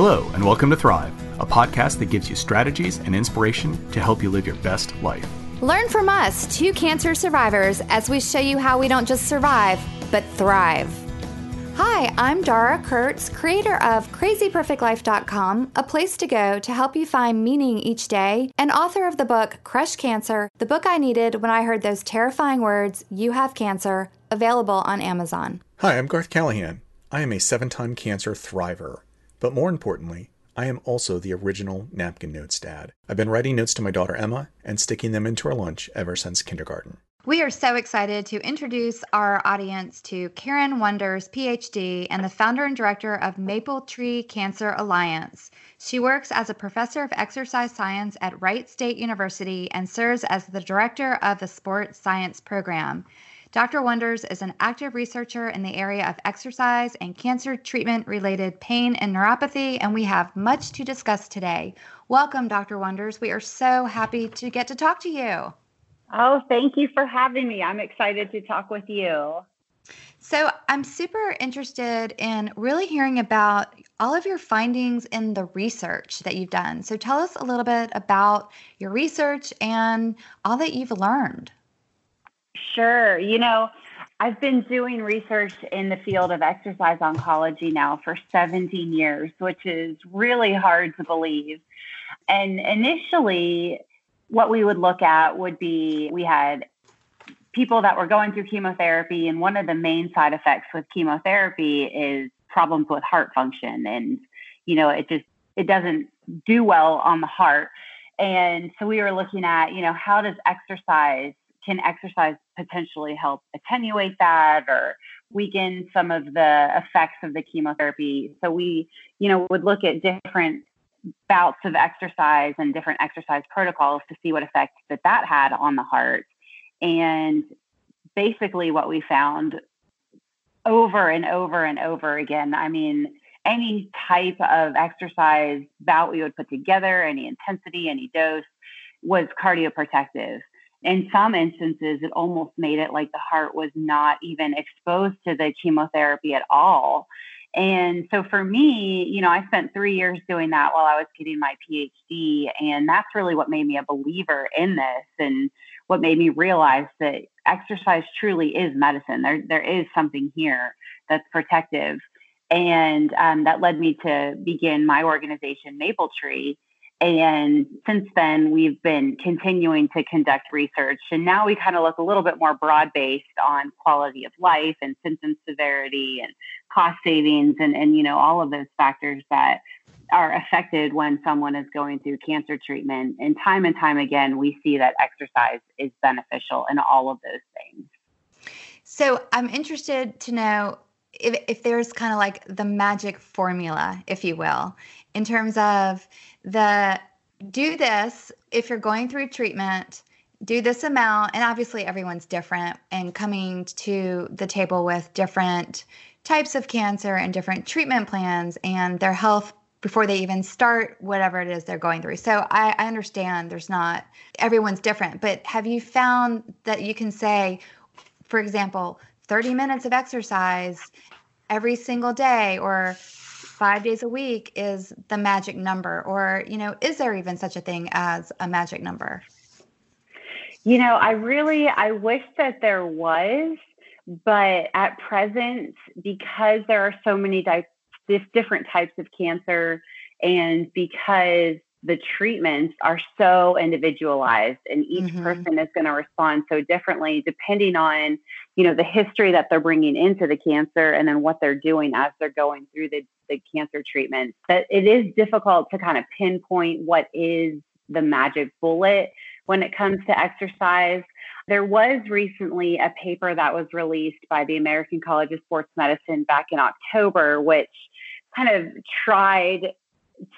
Hello, and welcome to Thrive, a podcast that gives you strategies and inspiration to help you live your best life. Learn from us, two cancer survivors, as we show you how we don't just survive, but thrive. Hi, I'm Dara Kurtz, creator of crazyperfectlife.com, a place to go to help you find meaning each day, and author of the book Crush Cancer, the book I needed when I heard those terrifying words, You have cancer, available on Amazon. Hi, I'm Garth Callahan. I am a seven time cancer thriver. But more importantly, I am also the original napkin notes dad. I've been writing notes to my daughter Emma and sticking them into her lunch ever since kindergarten. We are so excited to introduce our audience to Karen Wonders, PhD, and the founder and director of Maple Tree Cancer Alliance. She works as a professor of exercise science at Wright State University and serves as the director of the sports science program. Dr. Wonders is an active researcher in the area of exercise and cancer treatment related pain and neuropathy, and we have much to discuss today. Welcome, Dr. Wonders. We are so happy to get to talk to you. Oh, thank you for having me. I'm excited to talk with you. So, I'm super interested in really hearing about all of your findings in the research that you've done. So, tell us a little bit about your research and all that you've learned. Sure. You know, I've been doing research in the field of exercise oncology now for 17 years, which is really hard to believe. And initially, what we would look at would be we had people that were going through chemotherapy, and one of the main side effects with chemotherapy is problems with heart function. And, you know, it just, it doesn't do well on the heart. And so we were looking at, you know, how does exercise can exercise potentially help attenuate that or weaken some of the effects of the chemotherapy? So we, you know, would look at different bouts of exercise and different exercise protocols to see what effect that that had on the heart. And basically what we found over and over and over again, I mean, any type of exercise bout we would put together, any intensity, any dose was cardioprotective in some instances, it almost made it like the heart was not even exposed to the chemotherapy at all. And so for me, you know, I spent three years doing that while I was getting my PhD. And that's really what made me a believer in this and what made me realize that exercise truly is medicine. There, there is something here that's protective. And um, that led me to begin my organization, Maple Tree and since then, we've been continuing to conduct research. And now we kind of look a little bit more broad based on quality of life and symptom severity and cost savings and, and, you know, all of those factors that are affected when someone is going through cancer treatment. And time and time again, we see that exercise is beneficial in all of those things. So I'm interested to know if, if there's kind of like the magic formula, if you will, in terms of the do this if you're going through treatment do this amount and obviously everyone's different and coming to the table with different types of cancer and different treatment plans and their health before they even start whatever it is they're going through. So I, I understand there's not everyone's different but have you found that you can say for example 30 minutes of exercise every single day or five days a week is the magic number or you know is there even such a thing as a magic number you know i really i wish that there was but at present because there are so many di- different types of cancer and because the treatments are so individualized and each mm-hmm. person is going to respond so differently depending on you know the history that they're bringing into the cancer and then what they're doing as they're going through the, the cancer treatment that it is difficult to kind of pinpoint what is the magic bullet when it comes to exercise there was recently a paper that was released by the american college of sports medicine back in october which kind of tried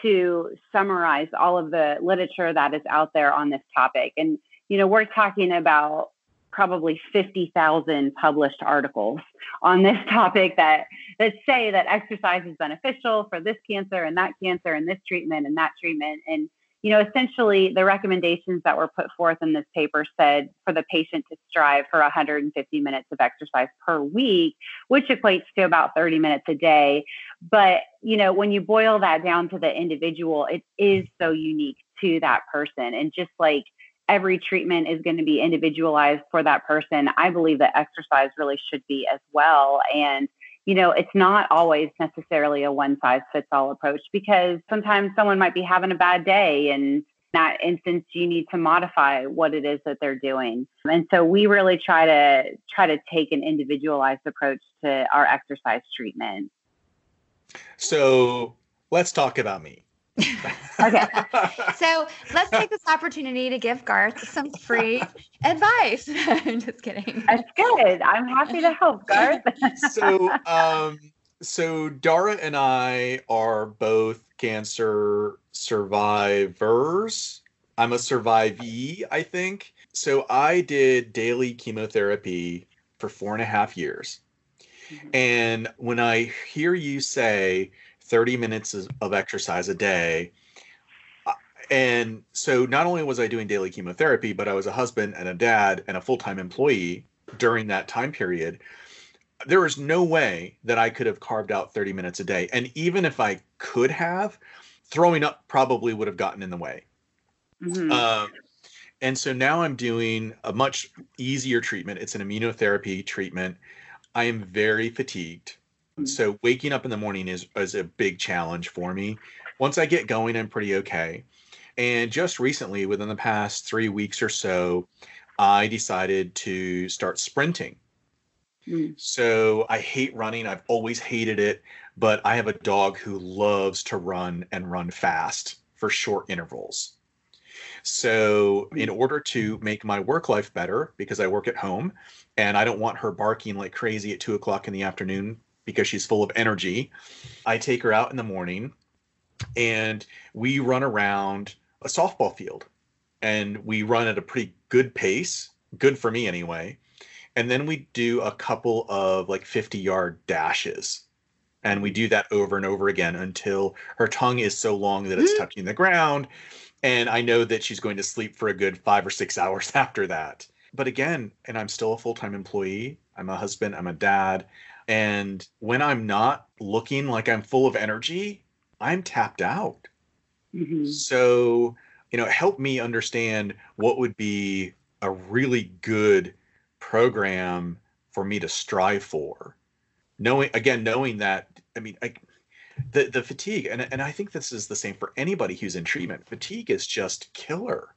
to summarize all of the literature that is out there on this topic. And, you know, we're talking about probably 50,000 published articles on this topic that, that say that exercise is beneficial for this cancer and that cancer and this treatment and that treatment. And, you know, essentially the recommendations that were put forth in this paper said for the patient to strive for 150 minutes of exercise per week, which equates to about 30 minutes a day. But, you know, when you boil that down to the individual, it is so unique to that person. And just like every treatment is going to be individualized for that person, I believe that exercise really should be as well. And you know, it's not always necessarily a one size fits all approach because sometimes someone might be having a bad day and that instance you need to modify what it is that they're doing. And so we really try to try to take an individualized approach to our exercise treatment. So, let's talk about me. okay. So let's take this opportunity to give Garth some free advice. I'm just kidding. That's good. I'm happy to help, Garth. so, um, so Dara and I are both cancer survivors. I'm a survivee, I think. So I did daily chemotherapy for four and a half years. Mm-hmm. And when I hear you say 30 minutes of exercise a day. Uh, and so not only was I doing daily chemotherapy, but I was a husband and a dad and a full time employee during that time period. There was no way that I could have carved out 30 minutes a day. And even if I could have, throwing up probably would have gotten in the way. Mm-hmm. Um, and so now I'm doing a much easier treatment. It's an immunotherapy treatment. I am very fatigued. So waking up in the morning is is a big challenge for me. Once I get going, I'm pretty okay. And just recently, within the past three weeks or so, I decided to start sprinting. Mm. So I hate running. I've always hated it, but I have a dog who loves to run and run fast for short intervals. So, in order to make my work life better, because I work at home and I don't want her barking like crazy at two o'clock in the afternoon because she's full of energy. I take her out in the morning and we run around a softball field and we run at a pretty good pace, good for me anyway. And then we do a couple of like 50 yard dashes. And we do that over and over again until her tongue is so long that it's mm-hmm. touching the ground. And I know that she's going to sleep for a good five or six hours after that. But again, and I'm still a full time employee, I'm a husband, I'm a dad. And when I'm not looking like I'm full of energy, I'm tapped out. Mm-hmm. So, you know, help me understand what would be a really good program for me to strive for. Knowing again, knowing that, I mean, I, the the fatigue, and and I think this is the same for anybody who's in treatment. Fatigue is just killer.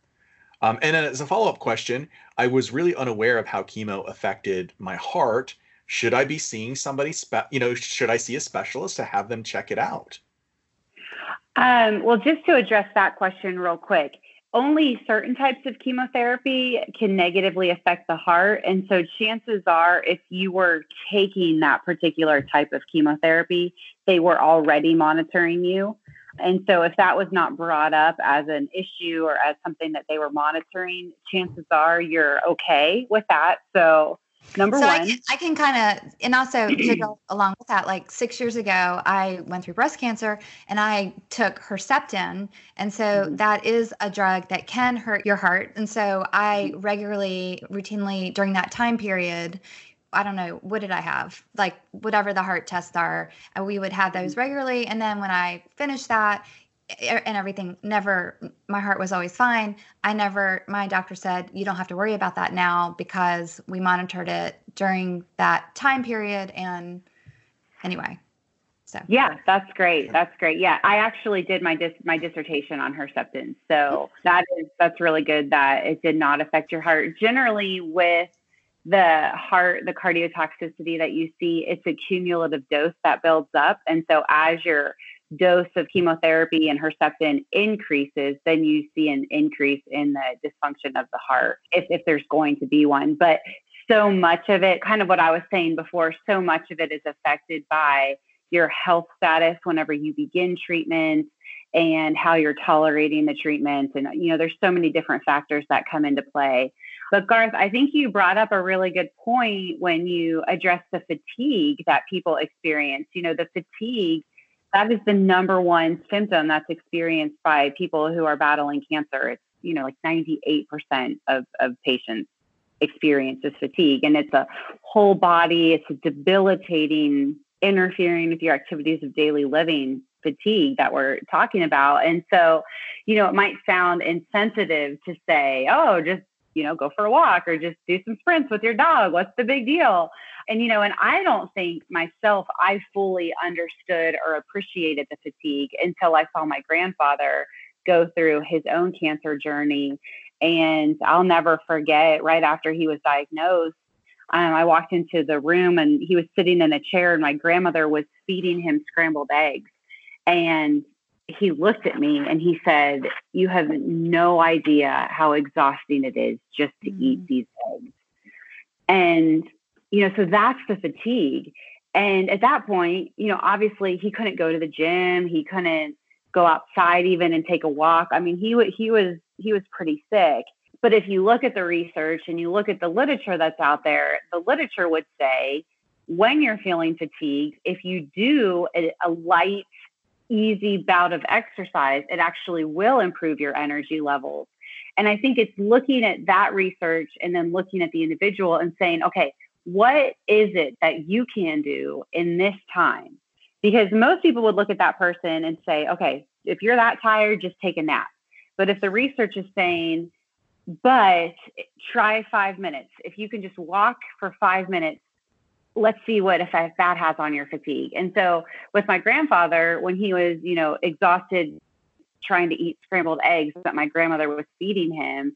Um, and as a follow up question, I was really unaware of how chemo affected my heart should I be seeing somebody, spe- you know, should I see a specialist to have them check it out? Um, well, just to address that question real quick, only certain types of chemotherapy can negatively affect the heart. And so, chances are, if you were taking that particular type of chemotherapy, they were already monitoring you. And so, if that was not brought up as an issue or as something that they were monitoring, chances are you're okay with that. So, Number so one. I can, I can kind of, and also to go along with that, like six years ago, I went through breast cancer and I took Herceptin. And so mm-hmm. that is a drug that can hurt your heart. And so I mm-hmm. regularly, routinely during that time period, I don't know, what did I have? Like whatever the heart tests are, we would have those mm-hmm. regularly. And then when I finished that, and everything. Never my heart was always fine. I never my doctor said you don't have to worry about that now because we monitored it during that time period and anyway so. Yeah that's great. That's great. Yeah i actually did my dis- my dissertation on Herceptin so that is that's really good that it did not affect your heart. Generally with the heart the cardiotoxicity that you see it's a cumulative dose that builds up. And so as you're dose of chemotherapy and Herceptin increases, then you see an increase in the dysfunction of the heart if, if there's going to be one. But so much of it, kind of what I was saying before, so much of it is affected by your health status whenever you begin treatment and how you're tolerating the treatment. And, you know, there's so many different factors that come into play. But Garth, I think you brought up a really good point when you addressed the fatigue that people experience. You know, the fatigue that is the number one symptom that's experienced by people who are battling cancer. It's, you know, like 98% of, of patients experiences fatigue. And it's a whole body, it's a debilitating, interfering with your activities of daily living fatigue that we're talking about. And so, you know, it might sound insensitive to say, oh, just, you know, go for a walk or just do some sprints with your dog. What's the big deal? And, you know, and I don't think myself, I fully understood or appreciated the fatigue until I saw my grandfather go through his own cancer journey. And I'll never forget right after he was diagnosed, um, I walked into the room and he was sitting in a chair, and my grandmother was feeding him scrambled eggs. And he looked at me and he said, You have no idea how exhausting it is just to mm-hmm. eat mm. these eggs. And you know, so that's the fatigue. And at that point, you know, obviously he couldn't go to the gym, he couldn't go outside even and take a walk. I mean, he he was he was pretty sick. But if you look at the research and you look at the literature that's out there, the literature would say when you're feeling fatigued, if you do a, a light, easy bout of exercise, it actually will improve your energy levels. And I think it's looking at that research and then looking at the individual and saying, okay, what is it that you can do in this time? Because most people would look at that person and say, okay, if you're that tired, just take a nap. But if the research is saying, but try five minutes, if you can just walk for five minutes, let's see what effect that has on your fatigue. And so with my grandfather, when he was, you know, exhausted trying to eat scrambled eggs that my grandmother was feeding him,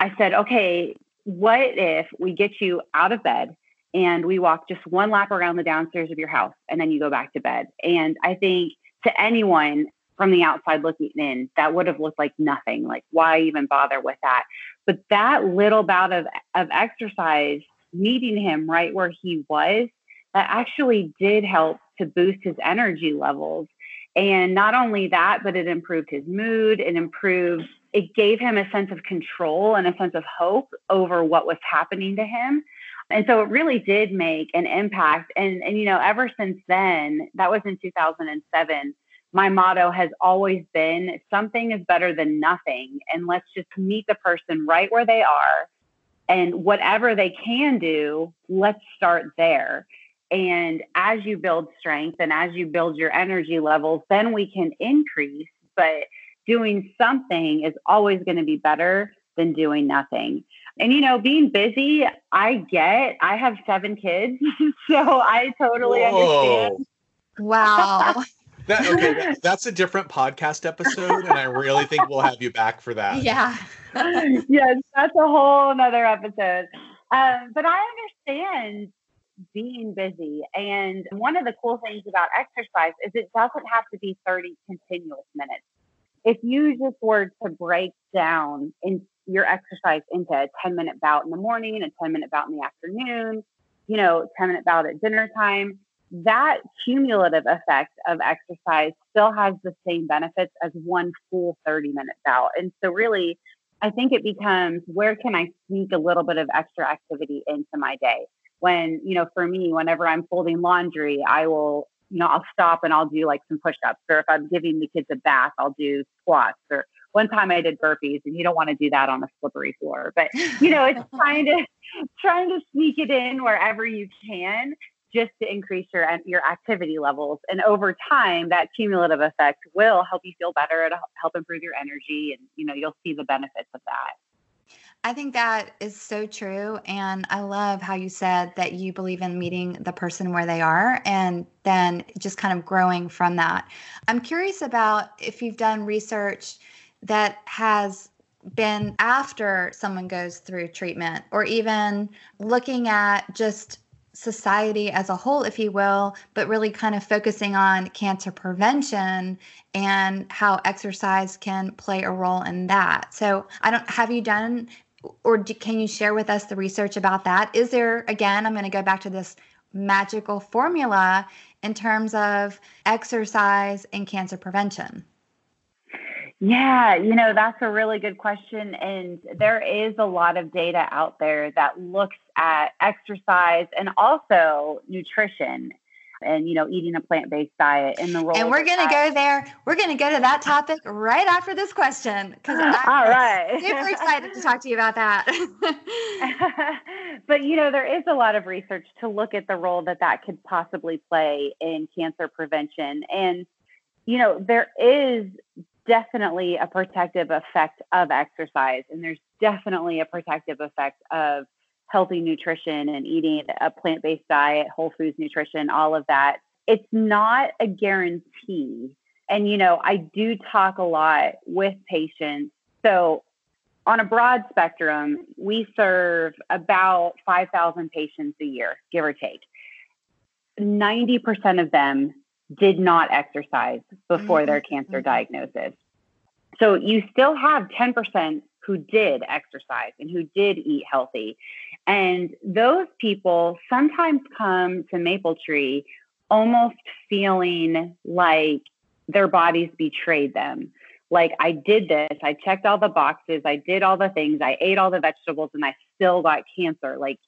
I said, okay, what if we get you out of bed and we walk just one lap around the downstairs of your house and then you go back to bed? And I think to anyone from the outside looking in, that would have looked like nothing. Like, why even bother with that? But that little bout of, of exercise, meeting him right where he was, that actually did help to boost his energy levels. And not only that, but it improved his mood, it improved it gave him a sense of control and a sense of hope over what was happening to him. And so it really did make an impact. And, and you know, ever since then, that was in 2007, my motto has always been something is better than nothing. And let's just meet the person right where they are. And whatever they can do, let's start there. And as you build strength and as you build your energy levels, then we can increase. But doing something is always going to be better than doing nothing. And you know, being busy, I get. I have seven kids, so I totally Whoa. understand. Wow. that, okay, that, that's a different podcast episode, and I really think we'll have you back for that. Yeah. yes, that's a whole another episode. Um, but I understand being busy. And one of the cool things about exercise is it doesn't have to be 30 continuous minutes if you just were to break down in your exercise into a 10 minute bout in the morning, a 10 minute bout in the afternoon, you know, 10 minute bout at dinner time, that cumulative effect of exercise still has the same benefits as one full 30 minutes out. And so, really, I think it becomes where can I sneak a little bit of extra activity into my day? When, you know, for me, whenever I'm folding laundry, I will you know, I'll stop and I'll do like some push ups. Or if I'm giving the kids a bath, I'll do squats. Or one time I did burpees, and you don't want to do that on a slippery floor. But you know, it's trying to trying to sneak it in wherever you can, just to increase your your activity levels. And over time, that cumulative effect will help you feel better. It'll help improve your energy, and you know, you'll see the benefits of that. I think that is so true. And I love how you said that you believe in meeting the person where they are and then just kind of growing from that. I'm curious about if you've done research that has been after someone goes through treatment or even looking at just society as a whole, if you will, but really kind of focusing on cancer prevention and how exercise can play a role in that. So, I don't have you done or do, can you share with us the research about that? Is there, again, I'm going to go back to this magical formula in terms of exercise and cancer prevention? Yeah, you know, that's a really good question. And there is a lot of data out there that looks at exercise and also nutrition. and you know eating a plant-based diet and the role and we're going to go there. We're going to go to that topic right after this question because i'm all right. super excited to talk to you about that. But you know there is a lot of research to look at the role that that could possibly play in cancer prevention. And you know there is definitely a protective effect of exercise and there's definitely a protective effect of healthy nutrition and eating a plant based diet, whole foods nutrition, all of that. It's not a guarantee. And, you know, I do talk a lot with patients. So, on a broad spectrum, we serve about 5,000 patients a year, give or take. 90% of them did not exercise before mm-hmm. their cancer mm-hmm. diagnosis. So you still have 10% who did exercise and who did eat healthy. And those people sometimes come to Maple Tree almost feeling like their bodies betrayed them. Like I did this, I checked all the boxes, I did all the things, I ate all the vegetables and I still got cancer. Like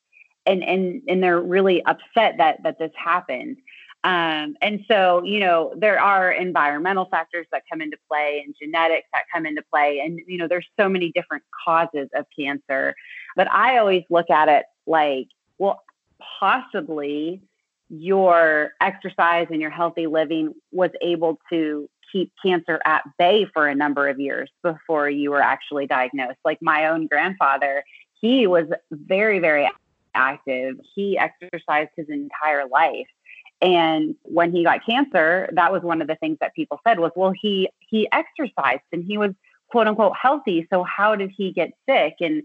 and and and they're really upset that that this happened. Um, and so, you know, there are environmental factors that come into play and genetics that come into play. And, you know, there's so many different causes of cancer. But I always look at it like, well, possibly your exercise and your healthy living was able to keep cancer at bay for a number of years before you were actually diagnosed. Like my own grandfather, he was very, very active. He exercised his entire life and when he got cancer, that was one of the things that people said was, well, he he exercised and he was quote unquote healthy. So how did he get sick? And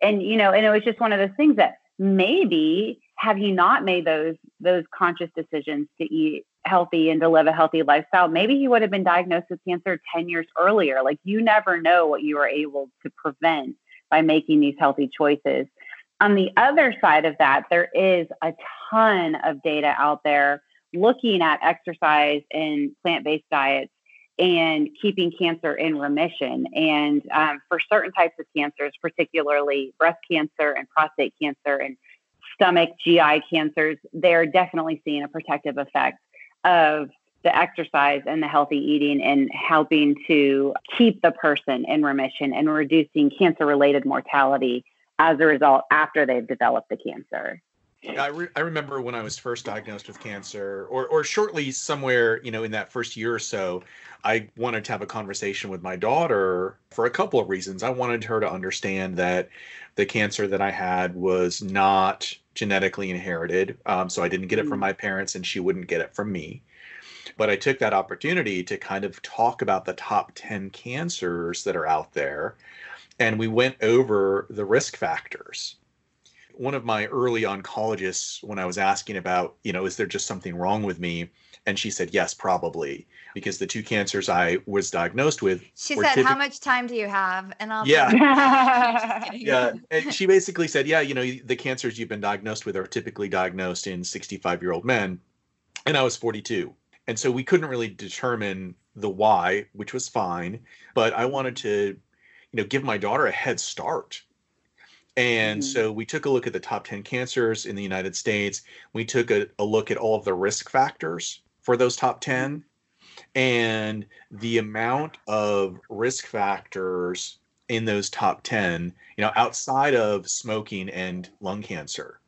and you know, and it was just one of those things that maybe have he not made those those conscious decisions to eat healthy and to live a healthy lifestyle, maybe he would have been diagnosed with cancer 10 years earlier. Like you never know what you are able to prevent by making these healthy choices. On the other side of that, there is a ton of data out there looking at exercise and plant based diets and keeping cancer in remission. And um, for certain types of cancers, particularly breast cancer and prostate cancer and stomach GI cancers, they're definitely seeing a protective effect of the exercise and the healthy eating and helping to keep the person in remission and reducing cancer related mortality as a result after they've developed the cancer. I, re- I remember when I was first diagnosed with cancer, or, or shortly somewhere, you know, in that first year or so, I wanted to have a conversation with my daughter for a couple of reasons. I wanted her to understand that the cancer that I had was not genetically inherited. Um, so I didn't get it from mm. my parents, and she wouldn't get it from me. But I took that opportunity to kind of talk about the top 10 cancers that are out there and we went over the risk factors. One of my early oncologists, when I was asking about, you know, is there just something wrong with me? And she said, yes, probably, because the two cancers I was diagnosed with. She said, typic- how much time do you have? And I'll. Yeah. yeah. And she basically said, yeah, you know, the cancers you've been diagnosed with are typically diagnosed in 65 year old men. And I was 42. And so we couldn't really determine the why, which was fine. But I wanted to you know give my daughter a head start and mm-hmm. so we took a look at the top 10 cancers in the united states we took a, a look at all of the risk factors for those top 10 and the amount of risk factors in those top 10 you know outside of smoking and lung cancer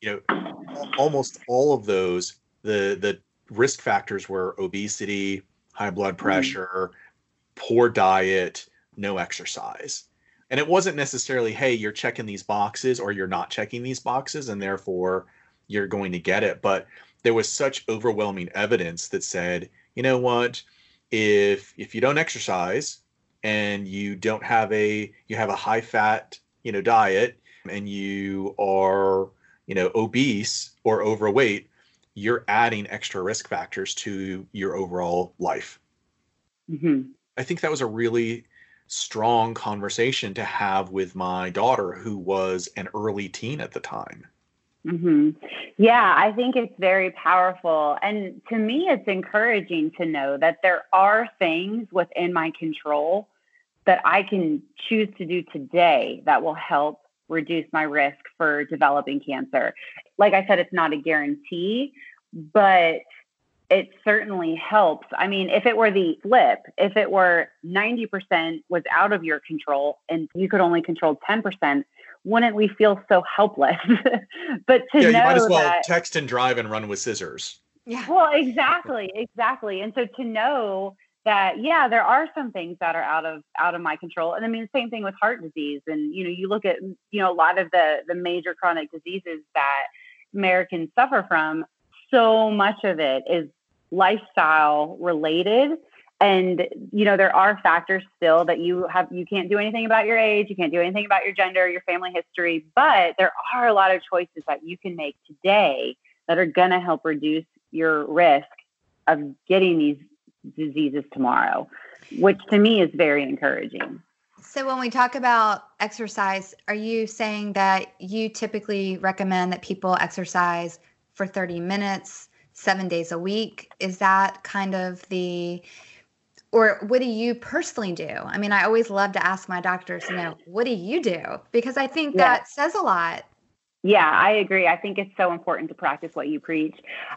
you know almost all of those the the risk factors were obesity high blood mm-hmm. pressure mm. poor diet no exercise. And it wasn't necessarily, hey, you're checking these boxes or you're not checking these boxes and therefore you're going to get it. But there was such overwhelming evidence that said, you know what, if if you don't exercise and you don't have a you have a high fat, you know, diet and you are, you know, obese or overweight, you're adding extra risk factors to your overall life. Mm-hmm. I think that was a really strong conversation to have with my daughter, who was an early teen at the time. Mm-hmm. Yeah, I think it's very powerful. And to me, it's encouraging to know that there are things within my control that I can choose to do today that will help reduce my risk for developing cancer. Like I said, it's not a guarantee, but it certainly helps. I mean, if it were the flip, if it were 90% was out of your control and you could only control 10%, wouldn't we feel so helpless? but to yeah, know you might as well that, text and drive and run with scissors. Yeah. well, exactly, exactly. And so to know that, yeah, there are some things that are out of out of my control. And I mean, same thing with heart disease. And you know, you look at you know a lot of the the major chronic diseases that Americans suffer from. So much of it is lifestyle related. And you know there are factors still that you have you can't do anything about your age you can't do anything about your gender your family history but there are a lot of choices that you can make today that are going to help reduce your risk of getting these diseases tomorrow which to me is very encouraging. So when we talk about exercise, are you saying that you typically recommend that people exercise for 30 minutes, seven days a week? Is that kind of the, or what do you personally do? I mean, I always love to ask my doctors, you know, what do you do? Because I think Yeah. that says a lot. Yeah, I agree. I think it's so important to practice what you preach.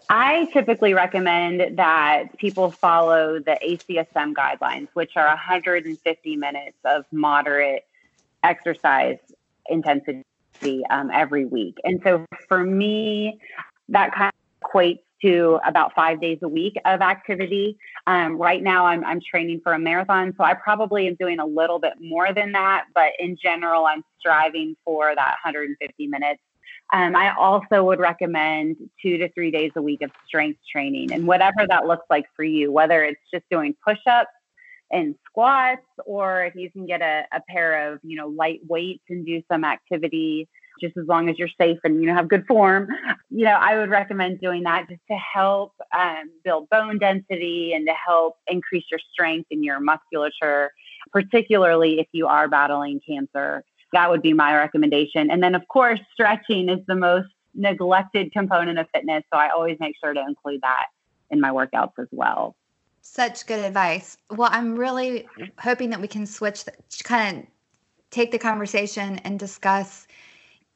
I typically recommend that people follow the ACSM guidelines, which are 150 minutes of moderate exercise intensity um, every week. And so for me, that kind of equates to about five days a week of activity. Um, right now, I'm, I'm training for a marathon, so I probably am doing a little bit more than that. But in general, I'm striving for that 150 minutes. Um, I also would recommend two to three days a week of strength training, and whatever that looks like for you, whether it's just doing push-ups and squats, or if you can get a, a pair of you know light weights and do some activity just as long as you're safe and you know have good form you know i would recommend doing that just to help um, build bone density and to help increase your strength and your musculature particularly if you are battling cancer. That would be my recommendation. And then of course stretching is the most neglected component of fitness so i always make sure to include that in my workouts as well. Such good advice. Well, I'm really hoping that we can switch, the, kind of take the conversation and discuss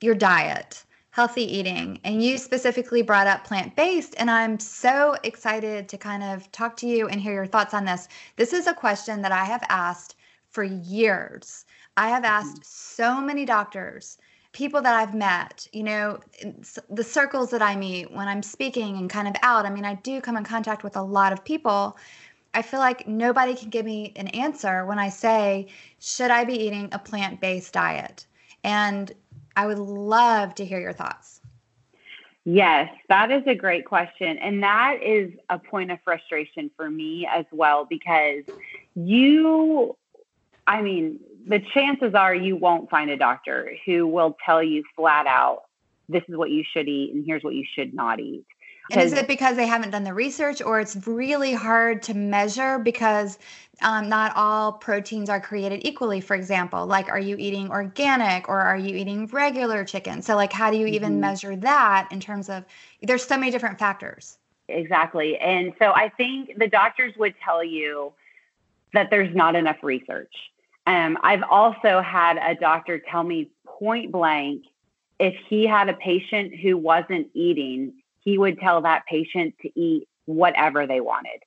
your diet, healthy eating. And you specifically brought up plant based. And I'm so excited to kind of talk to you and hear your thoughts on this. This is a question that I have asked for years. I have mm-hmm. asked so many doctors people that I've met, you know, the circles that I meet when I'm speaking and kind of out. I mean, I do come in contact with a lot of people. I feel like nobody can give me an answer when I say, should I be eating a plant based diet? And I would love to hear your thoughts. Yes, that is a great question. And that is a point of frustration for me as well because you, I mean, the chances are you won't find a doctor who will tell you flat out, this is what you should eat and here's what you should not eat. And is it because they haven't done the research or it's really hard to measure because um, not all proteins are created equally, for example? Like, are you eating organic or are you eating regular chicken? So, like, how do you even Mhm. measure that in terms of there's so many different factors? Exactly. And so I think the doctors would tell you that there's not enough research. Um, I've also had a doctor tell me point blank if he had a patient who wasn't eating, he would tell that patient to eat whatever they wanted.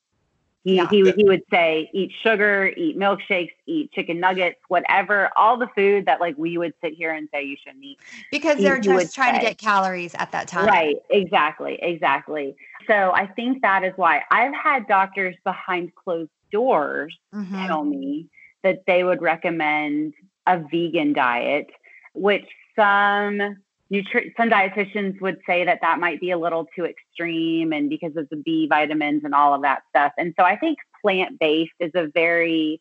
He, Yeah. he, would- he would say, eat sugar, eat milkshakes, eat chicken nuggets, whatever, all the food that like we would sit here and say you shouldn't eat. Because He- they're just trying to get calories at that time. Right, exactly, exactly. So I think that is why I've had doctors behind closed doors Mhm. tell me that they would recommend a vegan diet, which some nutri- some dietitians would say that that might be a little too extreme and because of the B vitamins and all of that stuff. And so I think plant based is a very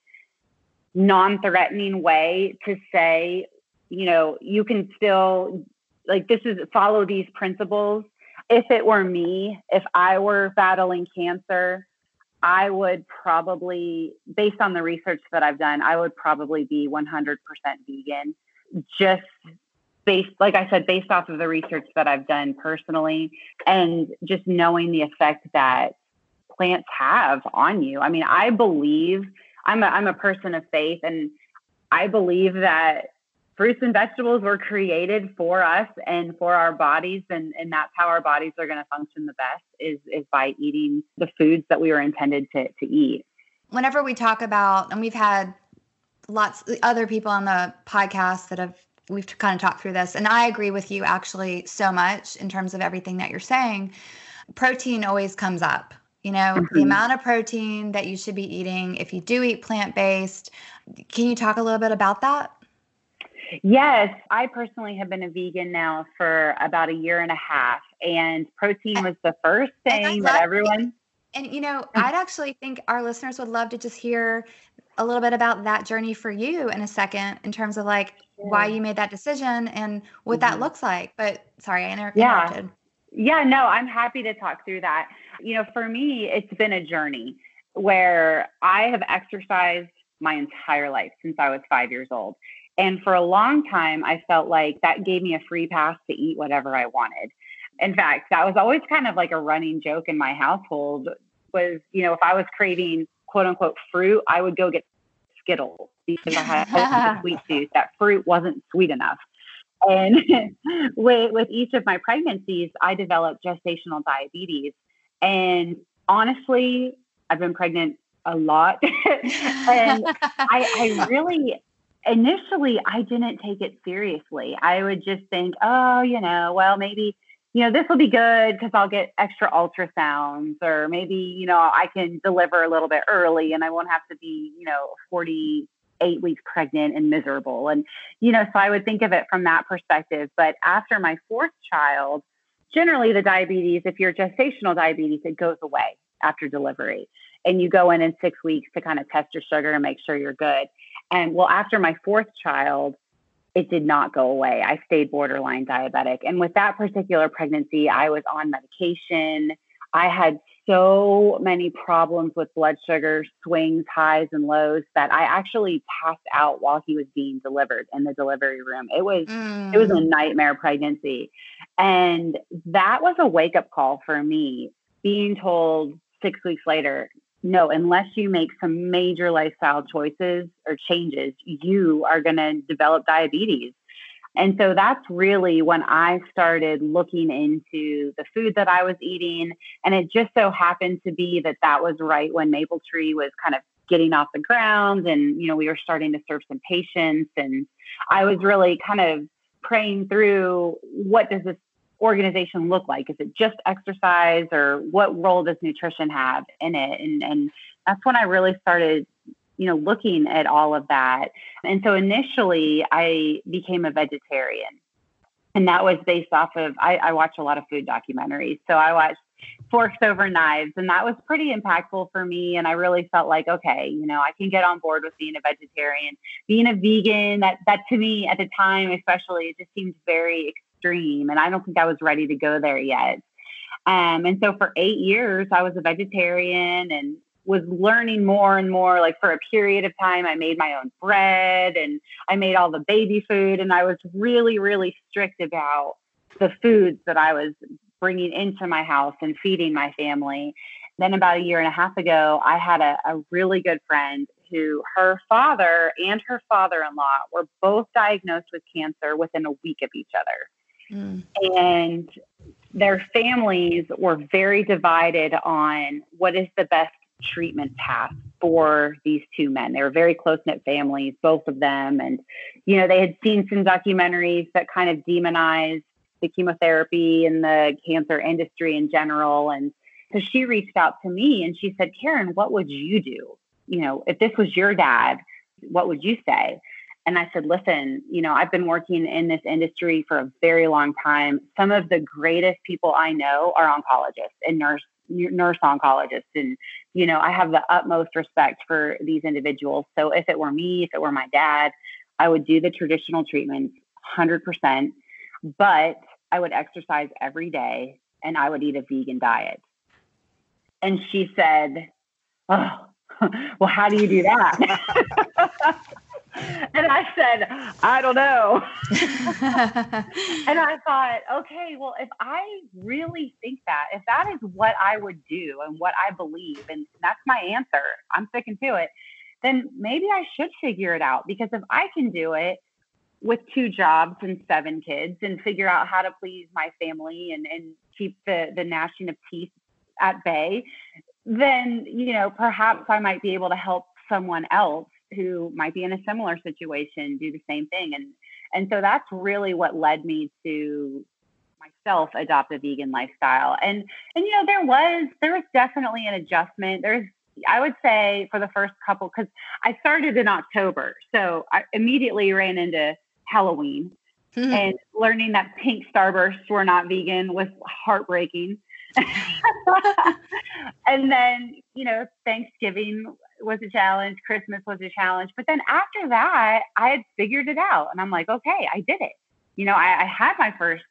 non-threatening way to say, you know, you can still like this is follow these principles. If it were me, if I were battling cancer, I would probably, based on the research that I've done, I would probably be 100% vegan. Just based, like I said, based off of the research that I've done personally and just knowing the effect that plants have on you. I mean, I believe I'm a, I'm a person of faith and I believe that fruits and vegetables were created for us and for our bodies and, and that's how our bodies are going to function the best is is by eating the foods that we were intended to, to eat whenever we talk about and we've had lots other people on the podcast that have we've kind of talked through this and i agree with you actually so much in terms of everything that you're saying protein always comes up you know mm-hmm. the amount of protein that you should be eating if you do eat plant-based can you talk a little bit about that Yes, I personally have been a vegan now for about a year and a half, and protein was the first thing that everyone. And you know, I'd actually think our listeners would love to just hear a little bit about that journey for you in a second, in terms of like why you made that decision and what mm-hmm. that looks like. But sorry, I inter- yeah. interrupted. Yeah, no, I'm happy to talk through that. You know, for me, it's been a journey where I have exercised my entire life since I was five years old. And for a long time, I felt like that gave me a free pass to eat whatever I wanted. In fact, that was always kind of like a running joke in my household was, you know, if I was craving quote unquote fruit, I would go get Skittles because I had a sweet tooth. That fruit wasn't sweet enough. And with, with each of my pregnancies, I developed gestational diabetes. And honestly, I've been pregnant a lot. and I, I really initially I didn't take it seriously. I would just think, oh, you know, well, maybe, you know, this will be good because I'll get extra ultrasounds, or maybe, you know, I can deliver a little bit early and I won't have to be, you know, 48 weeks pregnant and miserable. And, you know, so I would think of it from that perspective. But after my fourth child, generally the diabetes, if you're gestational diabetes, it goes away after delivery. And you go in in six weeks to kind of test your sugar and make sure you're good. And well, after my fourth child, it did not go away. I stayed borderline diabetic. And with that particular pregnancy, I was on medication. I had so many problems with blood sugar swings, highs, and lows that I actually passed out while he was being delivered in the delivery room. It was mm. it was a mm. nightmare pregnancy. And that was a wake up call for me, being told six weeks later, no, unless you make some major lifestyle choices or changes, you are going to develop diabetes. And so that's really when I started looking into the food that I was eating. And it just so happened to be that that was right when Maple Tree was kind of getting off the ground and, you know, we were starting to serve some patients. And I was really kind of praying through what does this organization look like? Is it just exercise or what role does nutrition have in it? And, and that's when I really started, you know, looking at all of that. And so initially I became a vegetarian. And that was based off of, I, I watch a lot of food documentaries. So I watched Forks Over Knives, and that was pretty impactful for me. And I really felt like, okay, you know, I can get on board with being a vegetarian, being a vegan. That that to me at the time, especially, it just seemed very extreme. And I don't think I was ready to go there yet. Um, and so for eight years, I was a vegetarian and was learning more and more. Like for a period of time, I made my own bread and I made all the baby food. And I was really, really strict about the foods that I was bringing into my house and feeding my family. Then, about a year and a half ago, I had a, a really good friend who her father and her father in law were both diagnosed with cancer within a week of each other. Mm. And their families were very divided on what is the best treatment path for these two men. They were very close knit families, both of them. And, you know, they had seen some documentaries that kind of demonized the chemotherapy and the cancer industry in general. And so she reached out to me and she said, Karen, what would you do? You know, if this was your dad, what would you say? And I said, listen, you know, I've been working in this industry for a very long time. Some of the greatest people I know are oncologists and nurse nurse oncologists. And you know i have the utmost respect for these individuals. So if it were me if it were my dad i would do the traditional treatments 100% but i would exercise every day and i would eat a vegan diet. And she said oh well how do you do that and I said, I don't know. and I thought, okay, well, if I really think that, if that is what I would do and what I believe, and that's my answer, I'm sticking to it, then maybe I should figure it out because if I can do it, with two jobs and seven kids and figure out how to please my family and, and keep the, the gnashing of teeth at bay, then, you know, perhaps I might be able to help someone else who might be in a similar situation do the same thing. And, and so that's really what led me to myself adopt a vegan lifestyle. And, and, you know, there was, there was definitely an adjustment. There's, I would say for the first couple, because I started in October. So I immediately ran into Halloween. Mm-hmm. And learning that pink starbursts were not vegan was heartbreaking. and then, you know, Thanksgiving was a challenge, Christmas was a challenge. But then after that, I had figured it out. And I'm like, okay, I did it. You know, I, I had my first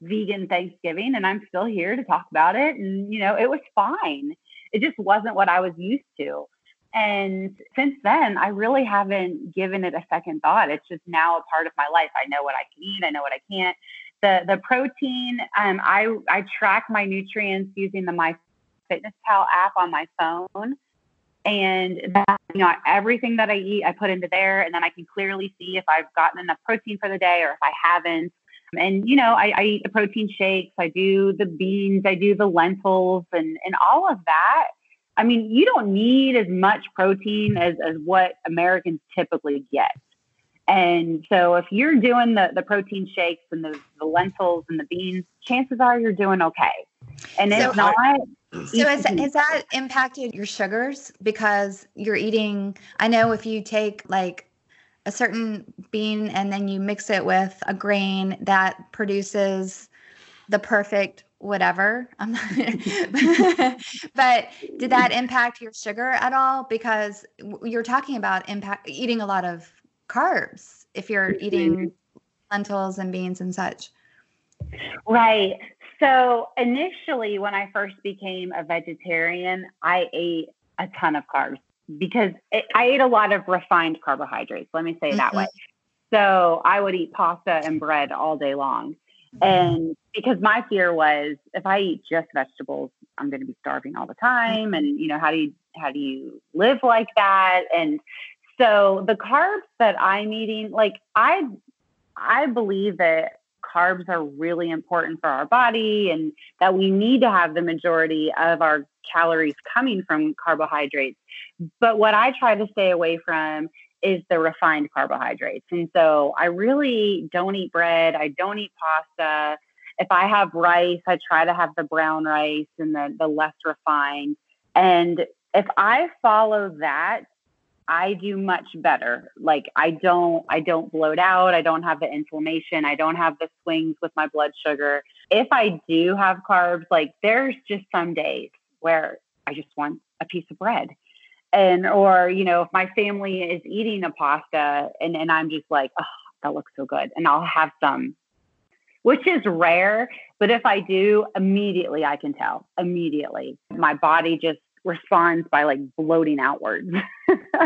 vegan Thanksgiving and I'm still here to talk about it. And, you know, it was fine. It just wasn't what I was used to. And since then, I really haven't given it a second thought. It's just now a part of my life. I know what I can eat, I know what I can't. The the protein, um, I I track my nutrients using the My Fitness Pal app on my phone. And that, you know, everything that I eat, I put into there, and then I can clearly see if I've gotten enough protein for the day or if I haven't. And you know, I, I eat the protein shakes, I do the beans, I do the lentils, and and all of that I mean, you don't need as much protein as, as what Americans typically get. And so if you're doing the, the protein shakes and the, the lentils and the beans, chances are you're doing okay. And so if not, so mm-hmm. has, has that impacted your sugars because you're eating? I know if you take like a certain bean and then you mix it with a grain that produces the perfect whatever. I'm not, but did that impact your sugar at all? Because you're talking about impact eating a lot of carbs if you're eating mm-hmm. lentils and beans and such. Right. So initially, when I first became a vegetarian, I ate a ton of carbs because it, I ate a lot of refined carbohydrates. Let me say mm-hmm. that way. So I would eat pasta and bread all day long. And because my fear was if I eat just vegetables, I'm going to be starving all the time. And, you know, how do you, how do you live like that? And so the carbs that I'm eating, like I, I believe that carbs are really important for our body and that we need to have the majority of our calories coming from carbohydrates. But what I try to stay away from is the refined carbohydrates. And so I really don't eat bread. I don't eat pasta. If I have rice, I try to have the brown rice and the, the less refined. And if I follow that, I do much better. Like I don't I don't bloat out, I don't have the inflammation, I don't have the swings with my blood sugar. If I do have carbs, like there's just some days where I just want a piece of bread and or you know if my family is eating a pasta and, and i'm just like oh that looks so good and i'll have some which is rare but if i do immediately i can tell immediately my body just responds by like bloating outwards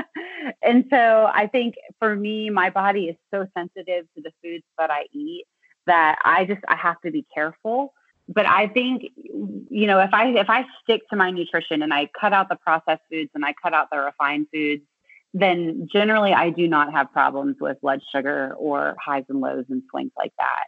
and so i think for me my body is so sensitive to the foods that i eat that i just i have to be careful but I think you know if I if I stick to my nutrition and I cut out the processed foods and I cut out the refined foods, then generally I do not have problems with blood sugar or highs and lows and swings like that.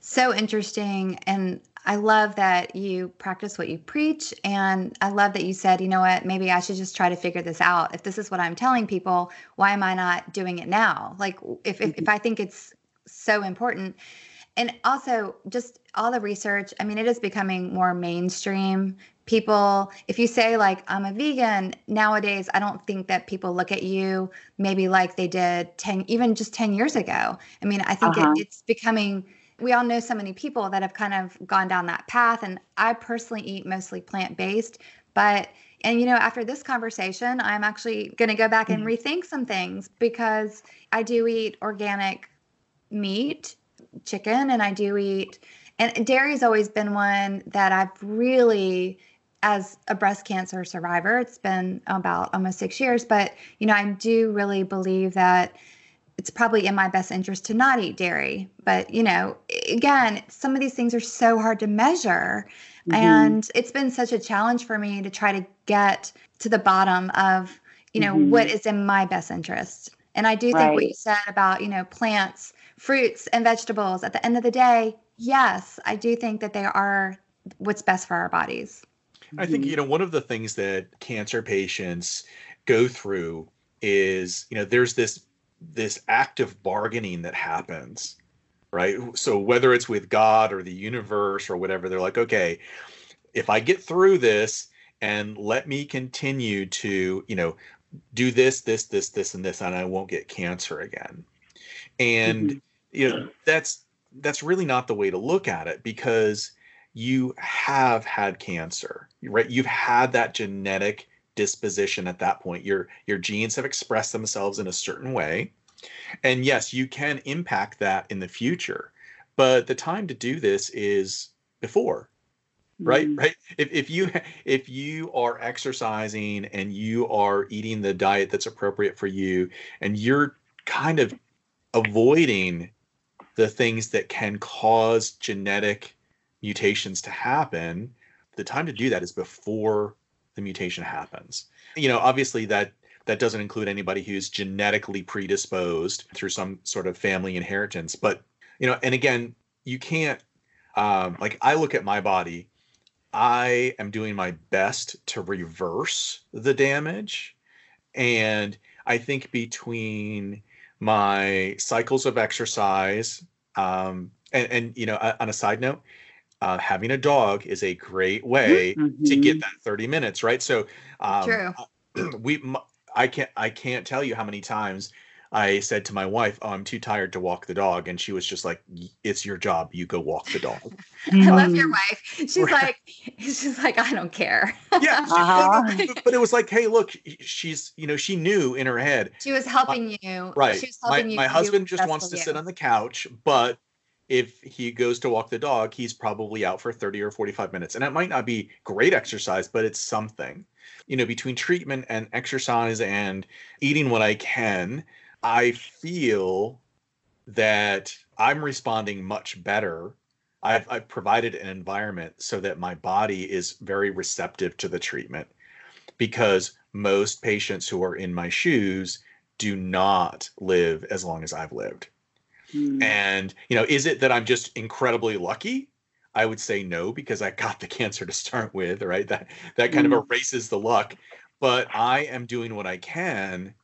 So interesting. And I love that you practice what you preach. And I love that you said, you know what, maybe I should just try to figure this out. If this is what I'm telling people, why am I not doing it now? Like, if, if, if I think it's so important, and also just all the research i mean it is becoming more mainstream people if you say like i'm a vegan nowadays i don't think that people look at you maybe like they did 10 even just 10 years ago i mean i think uh-huh. it, it's becoming we all know so many people that have kind of gone down that path and i personally eat mostly plant-based but and you know after this conversation i'm actually going to go back and mm-hmm. rethink some things because i do eat organic meat chicken and I do eat and dairy's always been one that I've really as a breast cancer survivor it's been about almost 6 years but you know I do really believe that it's probably in my best interest to not eat dairy but you know again some of these things are so hard to measure mm-hmm. and it's been such a challenge for me to try to get to the bottom of you know mm-hmm. what is in my best interest And I do think right. what you said about, you know, plants, fruits, and vegetables at the end of the day, yes, I do think that they are what's best for our bodies. I think, you know, one of the things that cancer patients go through is, you know, there's this this active bargaining that happens, right? So whether it's with God or the universe or whatever, they're like, okay, if I get through this and let me continue to, you know, do this, this, this, this, and this, and I won't get cancer again. And mm-hmm. you know, that's that's really not the way to look at it because you have had cancer, right? You've had that genetic disposition at that point. Your your genes have expressed themselves in a certain way. And yes, you can impact that in the future. But the time to do this is before right mm. right if, if you if you are exercising and you are eating the diet that's appropriate for you and you're kind of avoiding the things that can cause genetic mutations to happen the time to do that is before the mutation happens you know obviously that that doesn't include anybody who's genetically predisposed through some sort of family inheritance but you know and again you can't um, like i look at my body I am doing my best to reverse the damage. And I think between my cycles of exercise, um, and, and, you know, on a side note, uh, having a dog is a great way mm-hmm. to get that 30 minutes, right? So, um, True. we, I can't, I can't tell you how many times I said to my wife, "Oh, I'm too tired to walk the dog," and she was just like, "It's your job. You go walk the dog." I love your wife. She's like, she's like, I don't care. yeah, uh-huh. but it was like, hey, look, she's, you know, she knew in her head. She was helping you. Right. Helping my, you my husband just wants to you. sit on the couch, but if he goes to walk the dog, he's probably out for 30 or 45 minutes. And it might not be great exercise, but it's something. You know, between treatment and exercise and eating what I can, I feel that I'm responding much better. I've, I've provided an environment so that my body is very receptive to the treatment because most patients who are in my shoes do not live as long as I've lived. Mm. And, you know, is it that I'm just incredibly lucky? I would say no because I got the cancer to start with, right? That that kind mm. of hmm. erases the luck. But I am doing what I can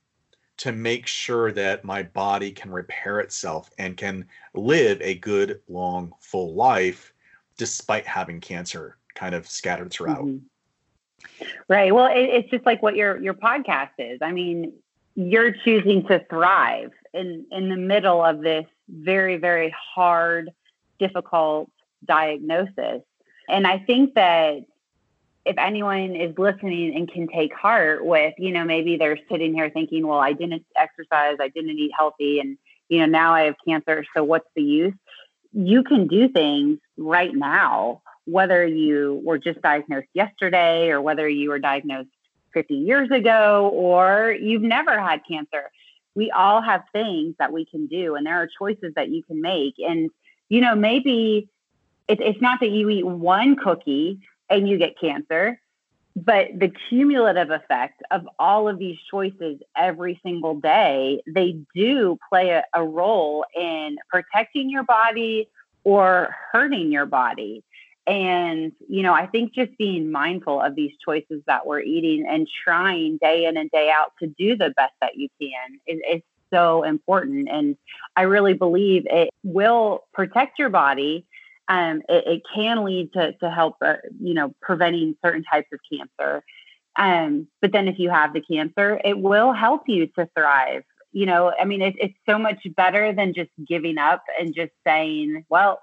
to make sure that my body can repair itself and can live a good, long, full life despite having cancer kind of scattered throughout. Mm-hmm. Right. Well, it, it's just like what your your podcast is. I mean, you're choosing to thrive in in the middle of this very very hard, difficult diagnosis. And I think that if anyone is listening and can take heart with, you know, maybe they're sitting here thinking, well, I didn't exercise, I didn't eat healthy, and, you know, now I have cancer. So what's the use? You can do things right now, whether you were just diagnosed yesterday or whether you were diagnosed 50 years ago or you've never had cancer. We all have things that we can do, and there are choices that you can make. And, you know, maybe it, it's not that you eat one cookie and you get cancer. But the cumulative effect of all of these choices every single day, they do play a, a role in protecting your body or hurting your body. And, you know, I think just being mindful of these choices that we're eating and trying day in and day out to do the best that you can is, is so important. And I really believe it will protect your body um, it, it, can lead to, to help, uh, you know, preventing certain types of cancer. Um, but then if you have the cancer, it will help you to thrive. You know, I mean, it, it's so much better than just giving up and just saying, well,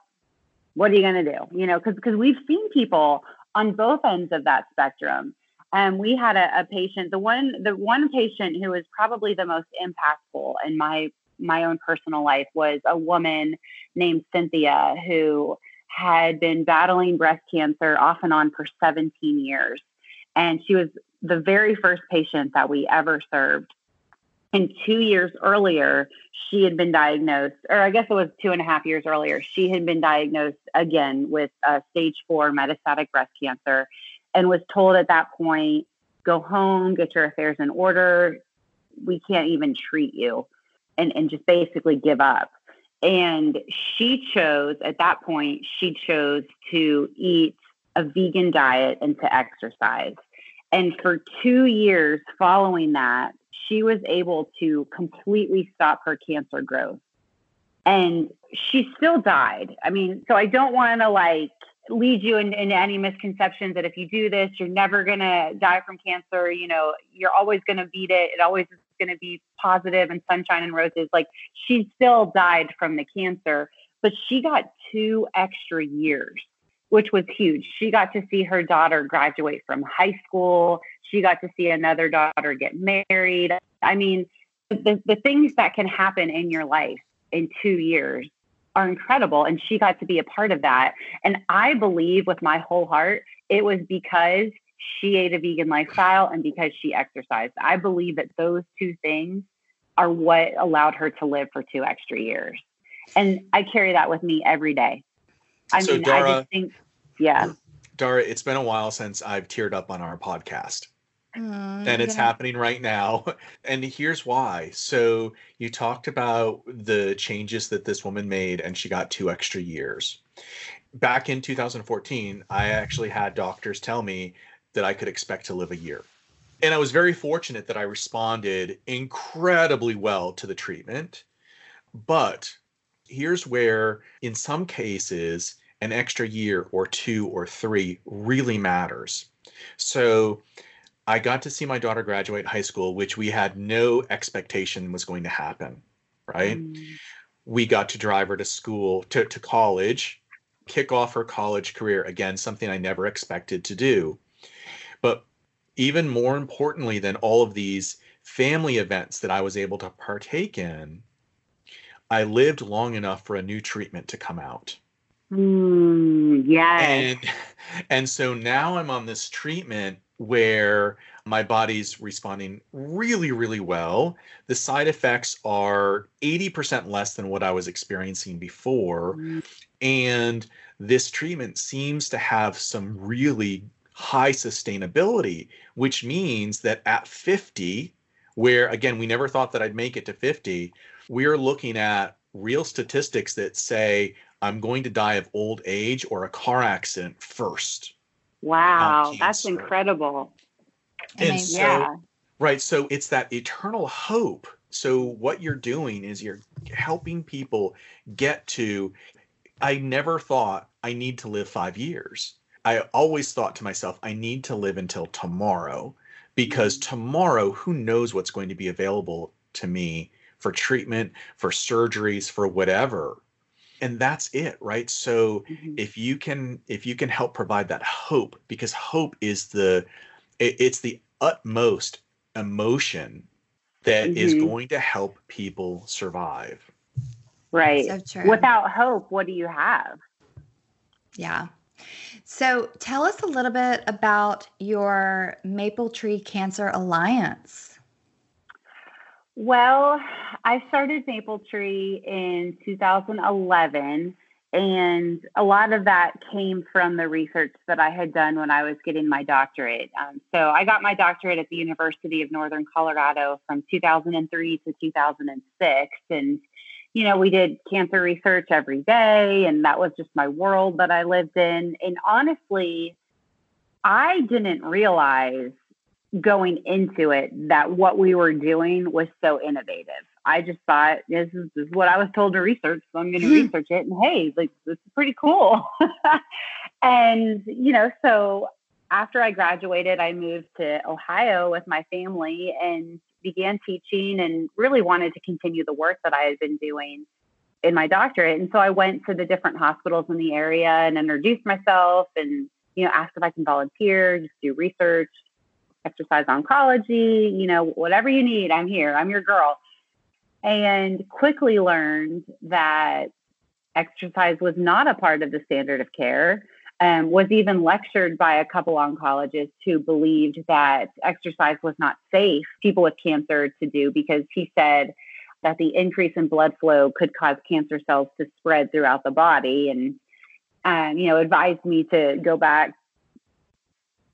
what are you going to do? You know, because because we've seen people on both ends of that spectrum. And we had a, a patient, the one the one patient who was probably the most impactful in my my own personal life was a woman named Cynthia who had been battling breast cancer off and on for 17 years. And she was the very first patient that we ever served. And two years earlier, she had been diagnosed, or I guess it was two and a half years earlier, she had been diagnosed again with stage four metastatic breast cancer and was told at that point, go home, get your affairs in order. We can't even treat you. and, and just basically give up. And she chose, at that point, she chose to eat a vegan diet and to exercise. And for two years following that, she was able to completely stop her cancer growth. And she still died. I mean, so I don't want to like lead you into, any misconceptions that if you do this, you're never going to die from cancer. You know, you're always going to beat it. It always is going to be positive and sunshine and roses. Like she still died from the cancer, but she got two extra years, which was huge. She got to see her daughter graduate from high school. She got to see another daughter get married. I mean, the, the things that can happen in your life in two years are incredible. And she got to be a part of that. And I believe with my whole heart, it was because she ate a vegan lifestyle and because she exercised. I believe that those two things are what allowed her to live for two extra years. And I carry that with me every day. I so mean, Dara, I just think, yeah. Dara, it's been a while since I've teared up on our podcast. Mm, and it's yeah. happening right now. And here's why. So, you talked about the changes that this woman made, and she got two extra years. Back in 2014, I actually had doctors tell me that I could expect to live a year. And I was very fortunate that I responded incredibly well to the treatment. But here's where, in some cases, an extra year or two or three really matters. So, I got to see my daughter graduate high school, which we had no expectation was going to happen, right? Mm. We got to drive her to school, to, to college, kick off her college career. Again, something I never expected to do. But even more importantly than all of these family events that I was able to partake in, I lived long enough for a new treatment to come out. Mm, yes. And and so now I'm on this treatment where my body's responding really, really well. The side effects are 80% less than what I was experiencing before. And this treatment seems to have some really high sustainability, which means that at 50, where again, we never thought that I'd make it to 50, we're looking at real statistics that say I'm going to die of old age or a car accident first. Wow, not that's incredible. And Amazing. so, Yeah. right. So it's that eternal hope. So what you're doing is you're helping people get to. I never thought I need to live five years. I always thought to myself, I need to live until tomorrow because mm-hmm. tomorrow, who knows what's going to be available to me for treatment, for surgeries, for whatever. And that's it, right? So Mhm. if you can if you can help provide that hope because hope is the it- it's the utmost emotion that is Mhm. going to help people survive Right. So. Without hope, what do you have? Yeah. So tell us a little bit about your Maple Tree Cancer Alliance. Well, I started Maple Tree in 2011, and a lot of that came from the research that I had done when I was getting my doctorate. Um, so I got my doctorate at the University of Northern Colorado from 2003 to 2006, and you know we did cancer research every day, and that was just my world that I lived in. And honestly, I didn't realize going into it that what we were doing was so innovative. I just thought this is, this is what I was told to research, so I'm going to Hmm. research it. And hey, like this is pretty cool. and you know, so after I graduated, I moved to Ohio with my family and began teaching, and really wanted to continue the work that I had been doing in my doctorate. And so I went to the different hospitals in the area and introduced myself, and you know, asked if I can volunteer, just do research exercise oncology, you know, whatever you need, I'm here. I'm your girl. And quickly learned that exercise was not a part of the standard of care. Um, was even lectured by a couple oncologists who believed that exercise was not safe people with cancer to do because he said that the increase in blood flow could cause cancer cells to spread throughout the body and um, you know advised me to go back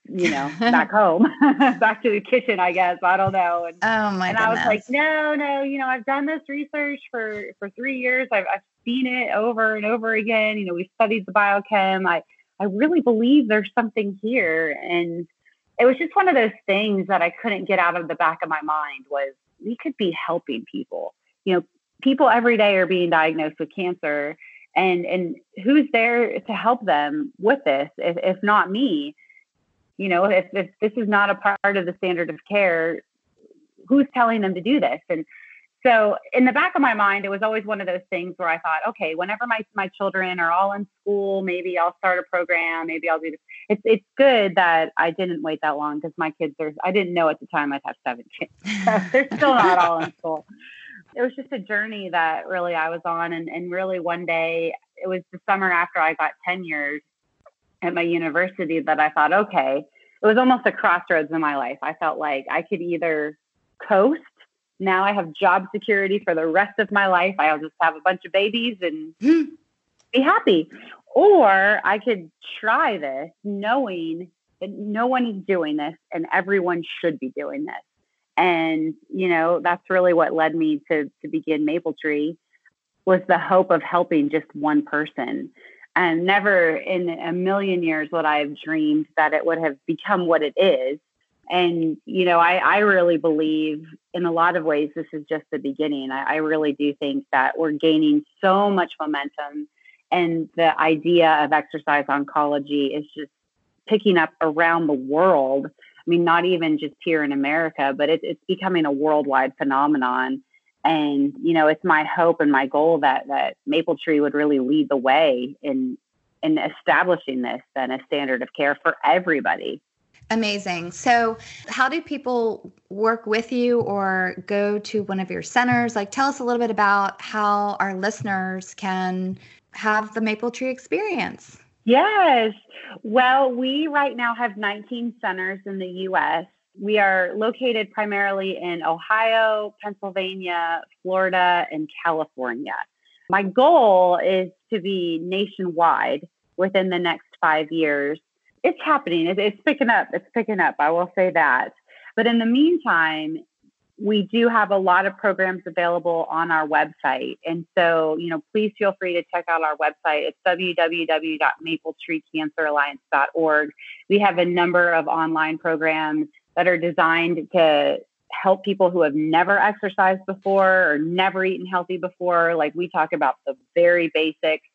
you know, back home, back to the kitchen, I guess. I don't know. And, oh my And goodness. I was like, no, no, you know, I've done this research for for three years. I've, I've seen it over and over again. You know, we've studied the biochem. I I really believe there's something here, and it was just one of those things that I couldn't get out of the back of my mind was we could be helping people. You know, people every day are being diagnosed with cancer and and who's there to help them with this if, if not me you know if, if this is not a part of the standard of care who's telling them to do this? And so in the back of my mind it was always one of those things where i thought okay whenever my, my children are all in school maybe i'll start a program maybe i'll do this. It's, it's good that i didn't wait that long because my kids are i didn't know at the time i'd have seven kids. They're still not all in school. It was just a journey that really I was on. And, and really one day, it was the summer after I got tenured at my university that I thought, okay, it was almost a crossroads in my life. I felt like I could either coast. Now I have job security for the rest of my life. I'll just have a bunch of babies and be happy. Or I could try this knowing that no one is doing this and everyone should be doing this and you know that's really what led me to to begin maple tree was the hope of helping just one person and never in a million years would i have dreamed that it would have become what it is. And you know i i really believe in a lot of ways this is just the beginning. I, I really do think that we're gaining so much momentum and the idea of exercise oncology is just picking up around the world. I mean, not even just here in America, but it, it's becoming a worldwide phenomenon. And you know, it's my hope and my goal that that Maple Tree would really lead the way in in establishing this and a standard of care for everybody. Amazing. So, how do people work with you or go to one of your centers? Like, tell us a little bit about how our listeners can have the Maple Tree experience. Yes. Well, we right now have 19 centers in the US. We are located primarily in Ohio, Pennsylvania, Florida, and California. My goal is to be nationwide within the next five years. It's happening, it's picking up, it's picking up, I will say that. But in the meantime, we do have a lot of programs available on our website. And so, you know, please feel free to check out our website. It's www.mapletreecanceralliance.org. We have a number of online programs that are designed to help people who have never exercised before or never eaten healthy before. Like we talk about the very basics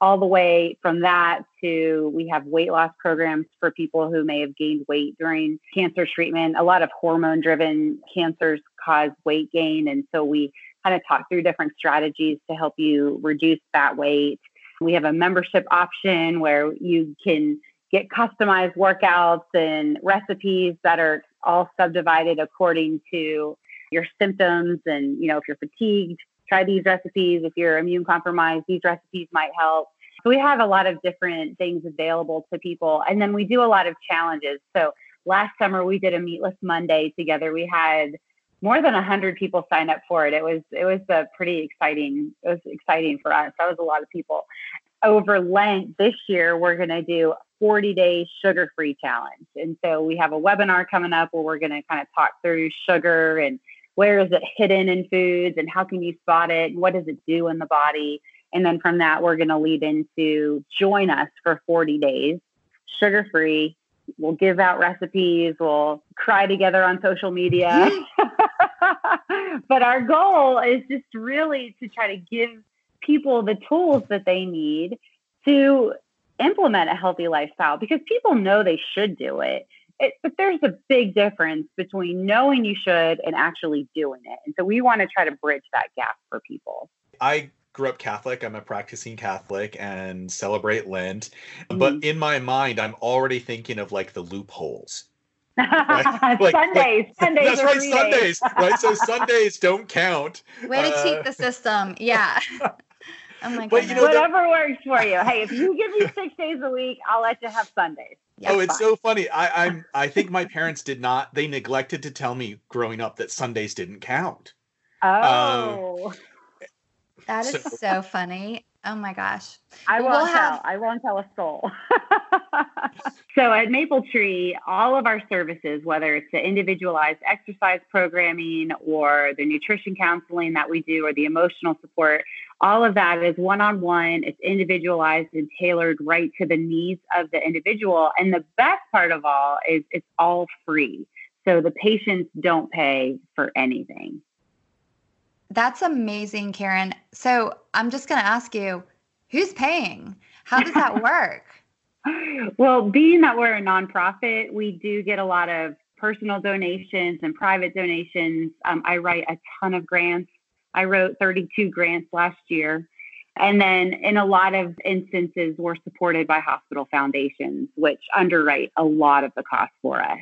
all the way from that to we have weight loss programs for people who may have gained weight during cancer treatment. A lot of hormone driven cancers cause weight gain. And so we kind of talk through different strategies to help you reduce that weight. We have a membership option where you can get customized workouts and recipes that are all subdivided according to your symptoms and you know if you're fatigued try these recipes. If you're immune compromised, these recipes might help. So we have a lot of different things available to people. And then we do a lot of challenges. So last summer we did a meatless Monday together. We had more than 100 people sign up for it. It was it was a pretty exciting. It was exciting for us. That was a lot of people. Over Lent this year, we're going to do 40 day sugar free challenge. And so we have a webinar coming up where we're going to kind of talk through sugar and where is it hidden in foods and how can you spot it and what does it do in the body. And then from that we're going to lead into join us for 40 days sugar free we'll give out recipes. We'll cry together on social media. But our goal is just really to try to give people the tools that they need to implement a healthy lifestyle because people know they should do it it, but there's a big difference between knowing you should and actually doing it. And so we want to try to bridge that gap for people. I grew up Catholic. I'm a practicing Catholic and celebrate Lent. Mm-hmm. But in my mind, I'm already thinking of like the loopholes. Right? like, Sundays, like, Sundays. That's right, Sundays, right? So Sundays don't count. Way to uh, cheat the system. Yeah. Oh my but, you know, Whatever works for you. Hey, if you give me six days a week, I'll let you have Sundays. oh, it's fine. so funny. I, I'm. I think my parents did not. They neglected to tell me growing up that Sundays didn't count. Oh. Um, that is so, so funny. Oh my gosh. I won't we'll tell. Have... I won't tell a soul. so at Maple Tree, all of our services, whether it's the individualized exercise programming or the nutrition counseling that we do or the emotional support, all of that is one on one. It's individualized and tailored right to the needs of the individual. And the best part of all is it's all free. So the patients don't pay for anything. That's amazing, Karen. So I'm just going to ask you who's paying? How does that work? well, being that we're a nonprofit, we do get a lot of personal donations and private donations. Um, I write a ton of grants. I wrote 32 grants last year. And then in a lot of instances, we're supported by hospital foundations, which underwrite a lot of the cost for us.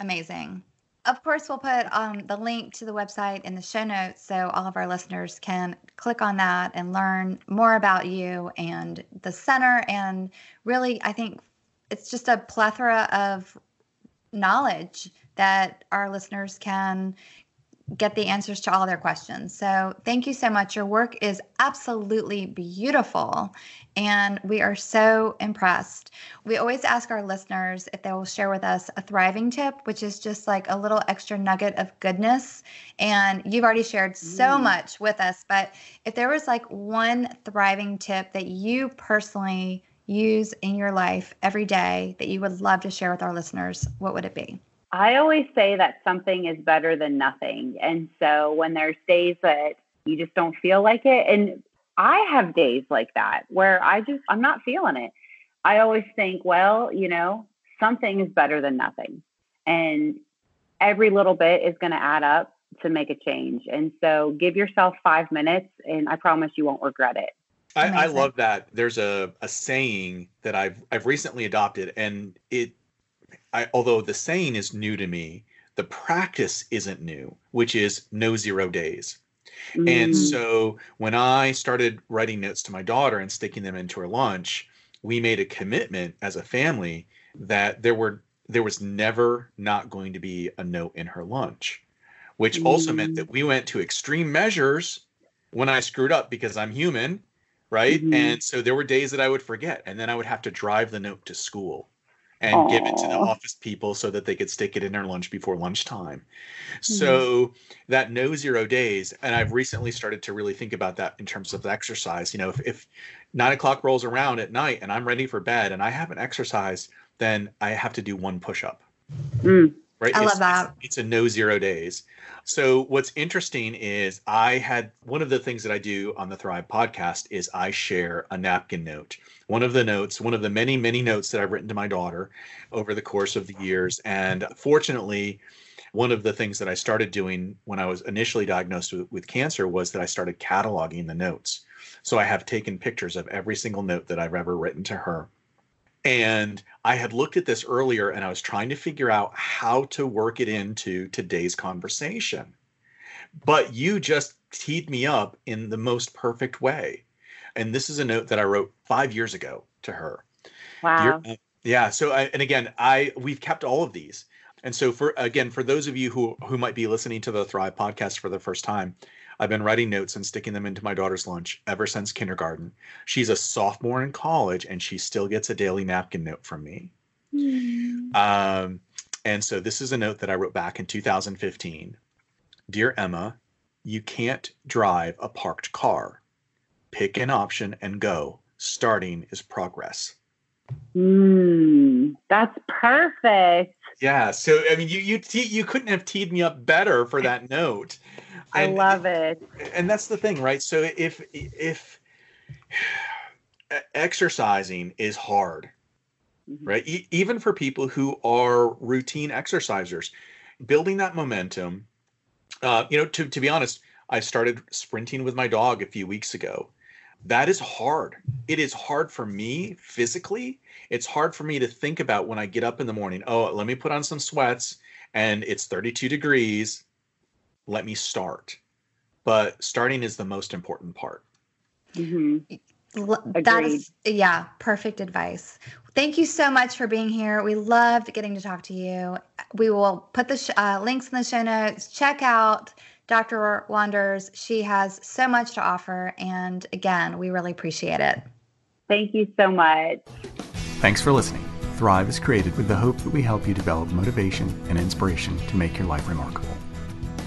Amazing. Of course, we'll put um, the link to the website in the show notes so all of our listeners can click on that and learn more about you and the center. And really, I think it's just a plethora of knowledge that our listeners can get the answers to all their questions. So, thank you so much. Your work is absolutely beautiful, and we are so impressed. We always ask our listeners if they will share with us a thriving tip, which is just like a little extra nugget of goodness. And you've already shared so mm. much with us, but if there was like one thriving tip that you personally use in your life every day that you would love to share with our listeners, what would it be? I always say that something is better than nothing. And so when there's days that you just don't feel like it, and I have days like that where I just, I'm not feeling it. I always think, well, you know, something is better than nothing. And every little bit is going to add up to make a change. And so give yourself five minutes, and I promise you won't regret it. I, I, love that. There's a, a saying that I've I've recently adopted, and it I, although the saying is new to me, the practice isn't new, which is no zero days. Mm. And so when I started writing notes to my daughter and sticking them into her lunch, we made a commitment as a family that there were there was never not going to be a note in her lunch, which mm. also meant that mm. we went to extreme measures when I screwed up because I'm human, right? Mm-hmm. And so there were days that I would forget and then I would have to drive the note to school and Aww. give it to the office people so that they could stick it in their lunch before lunchtime. Mm-hmm. So that no zero days, and I've recently started to really think about that in terms of exercise. You know, if, if nine o'clock rolls around at night and I'm ready for bed and I haven't exercised, then I have to do one push up. Mm. Right? I it's, love that. It's, it's a no zero days. So what's interesting is I had one of the things that I do on the Thrive podcast is I share a napkin note one of the notes, one of the many, many notes that I've written to my daughter over the course of the years. And fortunately, one of the things that I started doing when I was initially diagnosed with, with, cancer was that I started cataloging the notes. So I have taken pictures of every single note that I've ever written to her. And I had looked at this earlier and I was trying to figure out how to work it into today's conversation. But you just teed me up in the most perfect way. And this is a note that I wrote five years ago to her. Wow. Yeah. So, I, and again, I we've kept all of these. And so, for again, for those of you who who might be listening to the Thrive podcast for the first time, I've been writing notes and sticking them into my daughter's lunch ever since kindergarten. She's a sophomore in college, and she still gets a daily napkin note from me. Mm. Um, and so, this is a note that I wrote back in 2015. Dear Emma, you can't drive a parked car pick an option and go. Starting is progress. Mm, that's perfect. Yeah. So I mean, you you te- you couldn't have teed me up better for that note. And, I love it. And that's the thing, right? So if if exercising is hard, mm-hmm. right? E- even for people who are routine exercisers, building that momentum. Uh, you know, to to be honest, I started sprinting with my dog a few weeks ago that is hard. It is hard for me physically. It's hard for me to think about when I get up in the morning. Oh, let me put on some sweats and it's 32 degrees. Let me start. But starting is the most important part. Mm-hmm. That is, yeah, perfect advice. Thank you so much for being here. We loved getting to talk to you. We will put the sh- uh, links in the show notes. Check out Dr. Wonders. She has so much to offer. And again, we really appreciate it. Thank you so much. Thanks for listening. Thrive is created with the hope that we help you develop motivation and inspiration to make your life remarkable.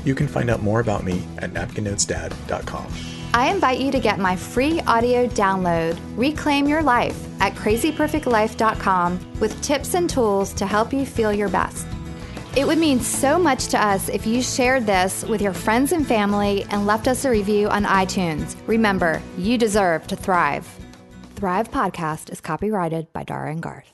You can find out more about me at napkinnotesdad.com. I invite you to get my free audio download, Reclaim Your Life, at crazyperfectlife.com with tips and tools to help you feel your best. It would mean so much to us if you shared this with your friends and family and left us a review on iTunes. Remember, you deserve to thrive. Thrive Podcast is copyrighted by Dara and Garth.